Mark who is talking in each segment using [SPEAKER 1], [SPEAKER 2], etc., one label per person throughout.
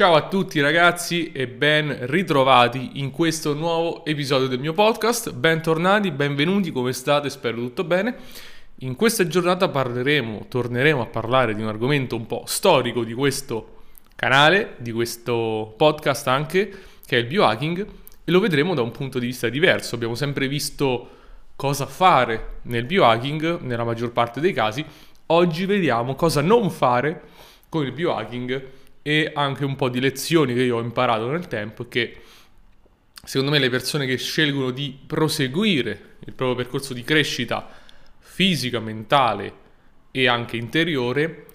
[SPEAKER 1] Ciao a tutti ragazzi e ben ritrovati in questo nuovo episodio del mio podcast. Bentornati, benvenuti, come state? Spero tutto bene. In questa giornata parleremo, torneremo a parlare di un argomento un po' storico di questo canale, di questo podcast anche, che è il biohacking e lo vedremo da un punto di vista diverso. Abbiamo sempre visto cosa fare nel biohacking nella maggior parte dei casi. Oggi vediamo cosa non fare con il biohacking e anche un po' di lezioni che io ho imparato nel tempo che secondo me le persone che scelgono di proseguire il proprio percorso di crescita fisica, mentale e anche interiore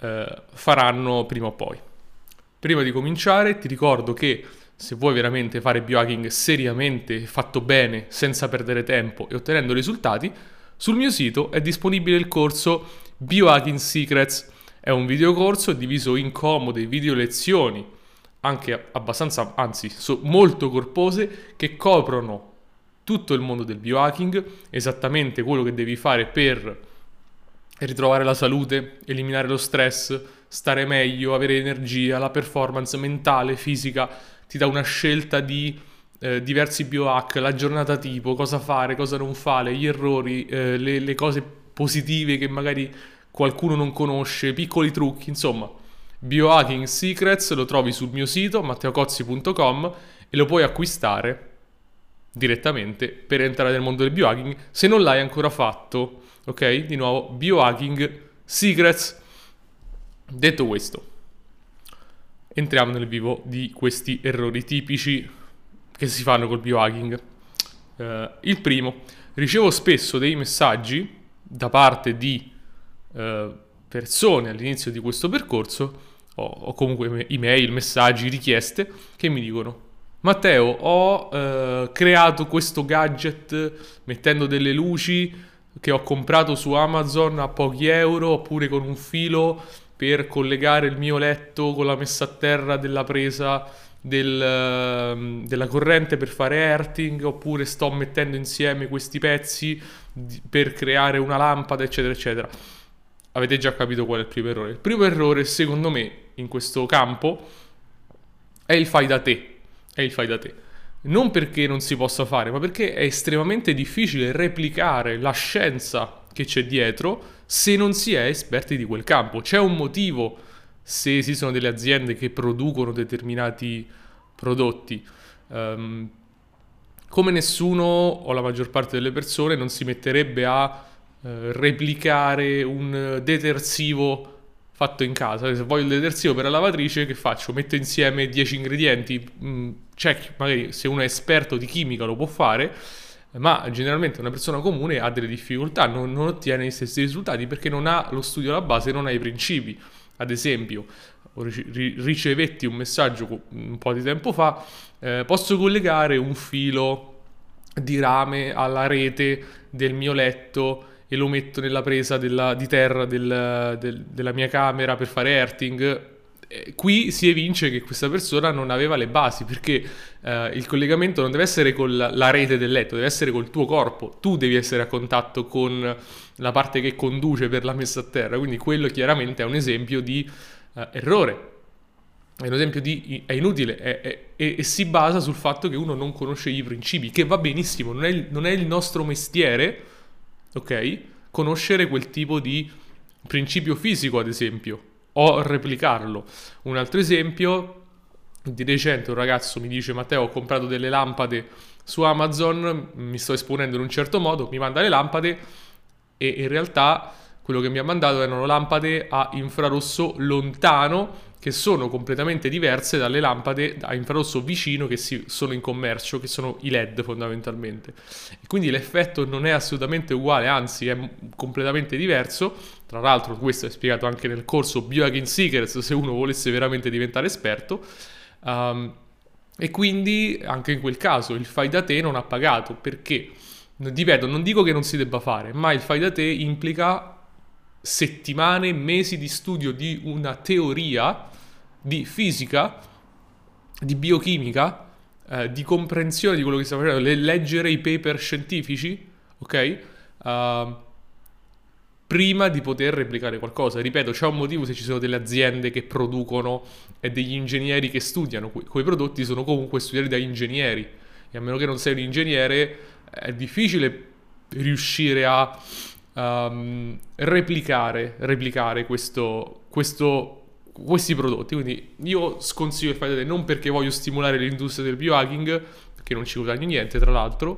[SPEAKER 1] eh, faranno prima o poi. Prima di cominciare ti ricordo che se vuoi veramente fare biohacking seriamente, fatto bene, senza perdere tempo e ottenendo risultati, sul mio sito è disponibile il corso Biohacking Secrets è un videocorso diviso in comode video lezioni, anche abbastanza, anzi, molto corpose, che coprono tutto il mondo del biohacking, esattamente quello che devi fare per ritrovare la salute, eliminare lo stress, stare meglio, avere energia, la performance mentale, fisica, ti dà una scelta di eh, diversi biohack, la giornata tipo, cosa fare, cosa non fare, gli errori, eh, le, le cose positive che magari qualcuno non conosce, piccoli trucchi, insomma. Biohacking Secrets lo trovi sul mio sito matteocozzi.com e lo puoi acquistare direttamente per entrare nel mondo del biohacking se non l'hai ancora fatto. Ok? Di nuovo, Biohacking Secrets. Detto questo, entriamo nel vivo di questi errori tipici che si fanno col biohacking. Uh, il primo, ricevo spesso dei messaggi da parte di eh, persone all'inizio di questo percorso, o, o comunque email, messaggi, richieste, che mi dicono Matteo, ho eh, creato questo gadget mettendo delle luci che ho comprato su Amazon a pochi euro oppure con un filo per collegare il mio letto con la messa a terra della presa del, ehm, della corrente per fare earthing oppure sto mettendo insieme questi pezzi per creare una lampada eccetera eccetera avete già capito qual è il primo errore. Il primo errore, secondo me, in questo campo è il fai da te. È il fai da te. Non perché non si possa fare, ma perché è estremamente difficile replicare la scienza che c'è dietro se non si è esperti di quel campo. C'è un motivo se esistono delle aziende che producono determinati prodotti. Um, come nessuno o la maggior parte delle persone non si metterebbe a eh, replicare un detersivo fatto in casa. Se voglio il detersivo per la lavatrice, che faccio? Metto insieme 10 ingredienti, mm, check, magari se uno è esperto di chimica lo può fare, ma generalmente una persona comune ha delle difficoltà, non, non ottiene gli stessi risultati perché non ha lo studio alla base, non ha i principi. Ad esempio, ricevetti un messaggio un po' di tempo fa, eh, posso collegare un filo di rame alla rete del mio letto e lo metto nella presa della, di terra del, del, della mia camera per fare earthing, qui si evince che questa persona non aveva le basi perché eh, il collegamento non deve essere con la, rete del letto, deve essere col tuo corpo. Tu devi essere a contatto con la parte che conduce per la messa a terra. Quindi quello chiaramente è un esempio di eh, errore. È un esempio di è inutile e, si basa sul fatto che uno non conosce i principi, che va benissimo, non è non è il nostro mestiere ok? Conoscere quel tipo di principio fisico, ad esempio, o replicarlo. Un altro esempio, di recente un ragazzo mi dice Matteo ho comprato delle lampade su Amazon, mi sto esponendo in un certo modo, mi manda le lampade e in realtà quello che mi ha mandato erano lampade a infrarosso lontano che sono completamente diverse dalle lampade a infrarosso vicino che si, sono in commercio, che sono i LED fondamentalmente. E quindi l'effetto non è assolutamente uguale, anzi è completamente diverso. Tra l'altro questo è spiegato anche nel corso Biohacking Secrets se uno volesse veramente diventare esperto. Um, e quindi anche in quel caso il fai da te non ha pagato perché, ripeto, non dico che non si debba fare, ma il fai da te implica settimane, mesi di studio di una teoria di fisica, di biochimica, eh, di comprensione di quello che stiamo facendo, le- leggere i paper scientifici, ok? Uh, prima di poter replicare qualcosa. Ripeto, c'è un motivo se ci sono delle aziende che producono e degli ingegneri che studiano. Que- quei prodotti sono comunque studiati da ingegneri e a meno che non sei un ingegnere è difficile riuscire a um, replicare, replicare questo, questo, questi prodotti. Quindi io sconsiglio il fai non perché voglio stimolare l'industria del biohacking, che non ci guadagno niente tra l'altro,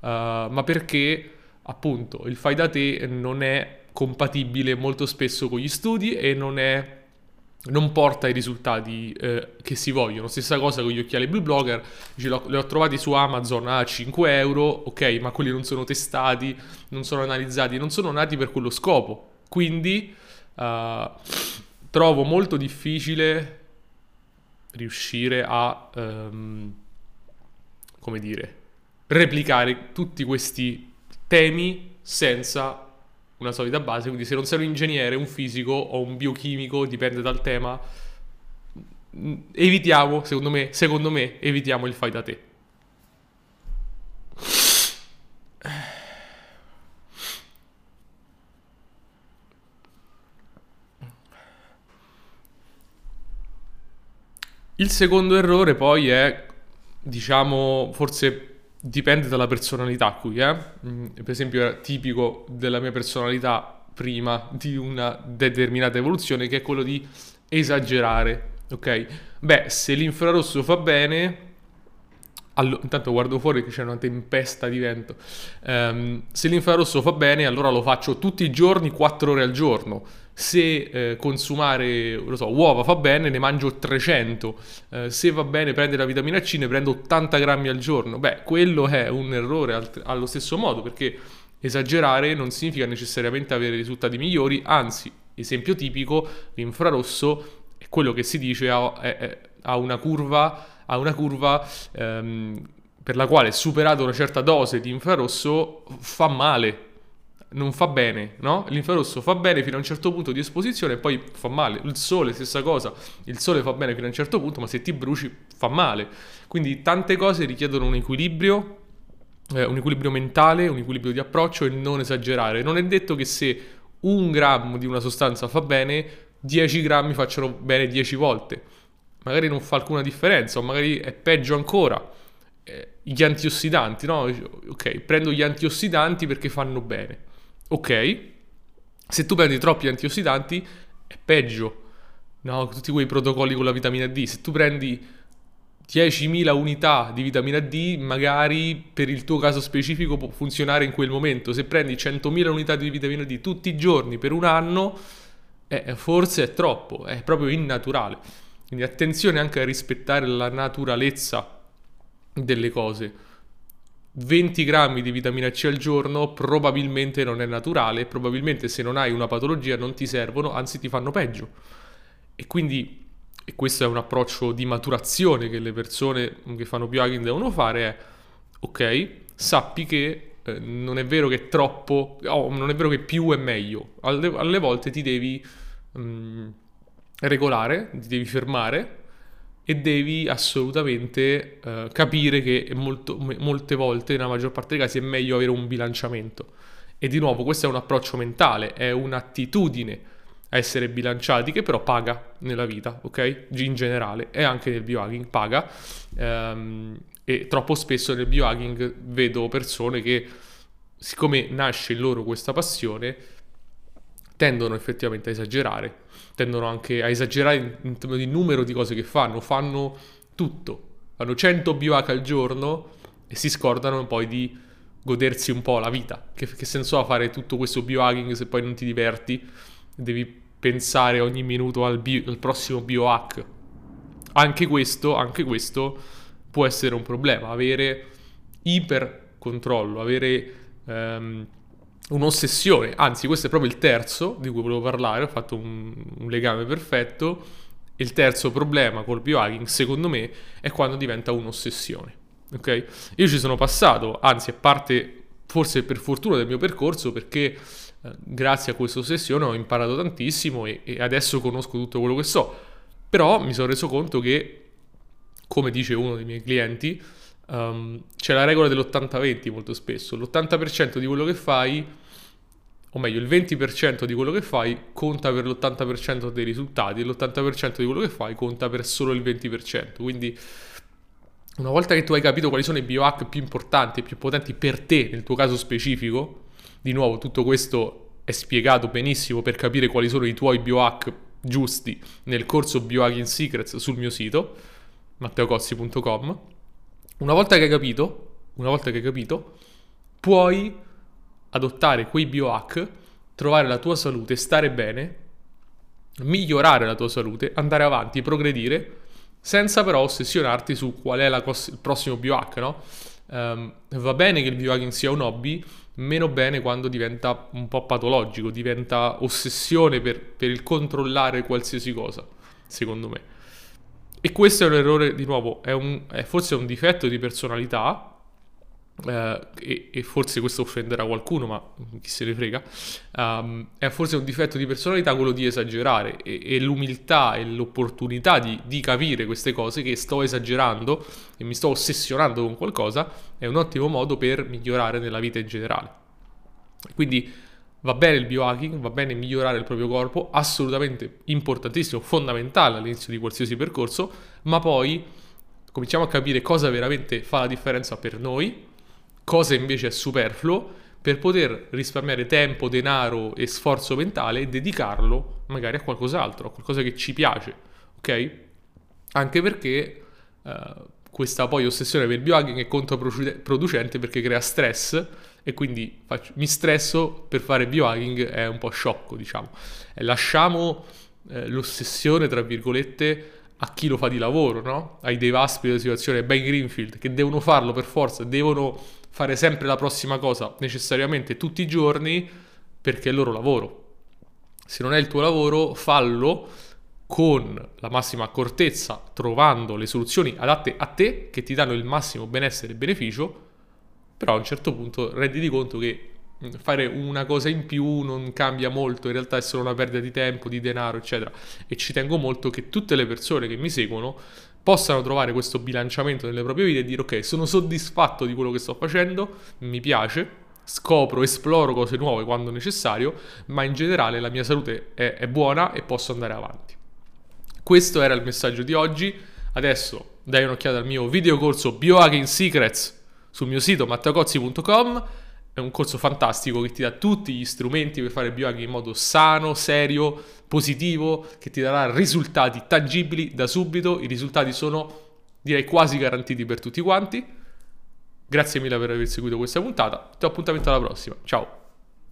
[SPEAKER 1] uh, ma perché appunto il fai da te non è compatibile molto spesso con gli studi e non è non porta i risultati eh, che si vogliono. Stessa cosa con gli occhiali Blue Blogger, li ho trovati su Amazon a 5 euro, ok, ma quelli non sono testati, non sono analizzati, non sono nati per quello scopo. Quindi uh, trovo molto difficile riuscire a, um, come dire, replicare tutti questi temi senza una solida base, quindi se non sei un ingegnere, un fisico o un biochimico, dipende dal tema, mm, evitiamo, secondo me, secondo me, evitiamo il fai da te. Il secondo errore poi è, diciamo, forse dipende dalla personalità qui, eh? Mm, per esempio era tipico della mia personalità prima di una determinata evoluzione che è quello di esagerare, ok? Beh, se l'infrarosso fa bene, allo- intanto guardo fuori che c'è una tempesta di vento, um, se l'infrarosso fa bene allora lo faccio tutti i giorni, 4 ore al giorno, se eh, consumare, so, uova fa bene, ne mangio 300, eh, se va bene prendere la vitamina C, ne prendo 80 grammi al giorno. Beh, quello è un errore alt- allo stesso modo, perché esagerare non significa necessariamente avere risultati migliori, anzi, esempio tipico, l'infrarosso è quello che si dice ha, è, ha una curva, ha una curva ehm, per la quale superato una certa dose di infrarosso fa male, non fa bene, no? L'infrarosso fa bene fino a un certo punto di esposizione e poi fa male. Il sole, stessa cosa, il sole fa bene fino a un certo punto, ma se ti bruci fa male. Quindi tante cose richiedono un equilibrio, eh, un equilibrio mentale, un equilibrio di approccio e non esagerare. Non è detto che se un grammo di una sostanza fa bene, 10 grammi facciano bene 10 volte. Magari non fa alcuna differenza, o magari è peggio ancora. Eh, gli antiossidanti, no? Ok, prendo gli antiossidanti perché fanno bene Ok, se tu prendi troppi antiossidanti è peggio, no? Tutti quei protocolli con la vitamina D, se tu prendi 10.000 unità di vitamina D, magari per il tuo caso specifico può funzionare in quel momento. Se prendi 100.000 unità di vitamina D tutti i giorni per un anno, eh, forse è troppo, è proprio innaturale. Quindi attenzione anche a rispettare la naturalezza delle cose. 20 grammi di vitamina C al giorno probabilmente non è naturale, probabilmente se non hai una patologia non ti servono, anzi ti fanno peggio. E quindi, e questo è un approccio di maturazione che le persone che fanno biohacking devono fare, è ok, sappi che eh, non è vero che troppo, oh, non è vero che più è meglio, alle, alle volte ti devi mh, mm, regolare, ti devi fermare e devi assolutamente uh, capire che molto, molte volte, nella maggior parte dei casi, è meglio avere un bilanciamento. E di nuovo, questo è un approccio mentale, è un'attitudine a essere bilanciati che però paga nella vita, ok? In generale e anche nel biohacking paga. Um, e troppo spesso nel biohacking vedo persone che, siccome nasce in loro questa passione, tendono effettivamente a esagerare, tendono anche a esagerare in, in termini di numero di cose che fanno, fanno tutto, fanno 100 biohack al giorno e si scordano poi di godersi un po' la vita. Che, che senso ha fare tutto questo biohacking se poi non ti diverti? Devi pensare ogni minuto al, bio, al prossimo biohack. Anche questo, anche questo può essere un problema, avere ipercontrollo, avere um, un'ossessione, anzi questo è proprio il terzo di cui volevo parlare, ho fatto un, un legame perfetto. Il terzo problema col biohacking, secondo me, è quando diventa un'ossessione. Ok? Io ci sono passato, anzi, a parte forse per fortuna del mio percorso, perché eh, grazie a questa ossessione ho imparato tantissimo e, e adesso conosco tutto quello che so. Però mi sono reso conto che, come dice uno dei miei clienti, Um, c'è la regola dell'80-20 molto spesso. L'80% di quello che fai o meglio il 20% di quello che fai conta per l'80% dei risultati e l'80% di quello che fai conta per solo il 20%. Quindi una volta che tu hai capito quali sono i biohack più importanti e più potenti per te, nel tuo caso specifico, di nuovo tutto questo è spiegato benissimo per capire quali sono i tuoi biohack giusti nel corso Biohacking Secrets sul mio sito matteocozzi.com. Una volta che hai capito, una volta che hai capito, puoi adottare quei biohack, trovare la tua salute, stare bene, migliorare la tua salute, andare avanti, progredire senza però ossessionarti su qual è cos- il prossimo biohack, no? Um, va bene che il biohacking sia un hobby, meno bene quando diventa un po' patologico, diventa ossessione per, per il controllare qualsiasi cosa, secondo me. E questo è un errore, di nuovo, è, un, è forse un difetto di personalità, Uh, e, e, forse questo offenderà qualcuno, ma chi se ne frega, um, è forse un difetto di personalità quello di esagerare e, e l'umiltà e l'opportunità di, di, capire queste cose che sto esagerando e mi sto ossessionando con qualcosa è un ottimo modo per migliorare nella vita in generale. Quindi va bene il biohacking, va bene migliorare il proprio corpo, assolutamente importantissimo, fondamentale all'inizio di qualsiasi percorso, ma poi cominciamo a capire cosa veramente fa la differenza per noi cosa invece è superfluo, per poter risparmiare tempo, denaro e sforzo mentale e dedicarlo magari a qualcos'altro, a qualcosa che ci piace, ok? Anche perché uh, questa poi ossessione per il biohacking è controproducente perché crea stress e quindi faccio, mi stresso per fare biohacking è un po' sciocco, diciamo. E lasciamo eh, l'ossessione, tra virgolette, a chi lo fa di lavoro, no? Ai dei Vaspi della situazione, Ben Greenfield, che devono farlo per forza, devono fare sempre la prossima cosa necessariamente tutti i giorni perché è il loro lavoro. Se non è il tuo lavoro, fallo con la massima accortezza, trovando le soluzioni adatte a te che ti danno il massimo benessere e beneficio, però a un certo punto renditi conto che mm, fare una cosa in più non cambia molto, in realtà è solo una perdita di tempo, di denaro, eccetera. E ci tengo molto che tutte le persone che mi seguono possano trovare questo bilanciamento nelle proprie vite e dire ok, sono soddisfatto di quello che sto facendo, mi piace, scopro, esploro cose nuove quando necessario, ma in generale la mia salute è, è buona e posso andare avanti. Questo era il messaggio di oggi. Adesso dai un'occhiata al mio videocorso Biohacking Secrets sul mio sito matteocozzi.com è un corso fantastico che ti dà tutti gli strumenti per fare biohacking in modo sano, serio, positivo, che ti darà risultati tangibili da subito. I risultati sono, direi, quasi garantiti per tutti quanti. Grazie mille per aver seguito questa puntata. Ti do appuntamento alla prossima. Ciao.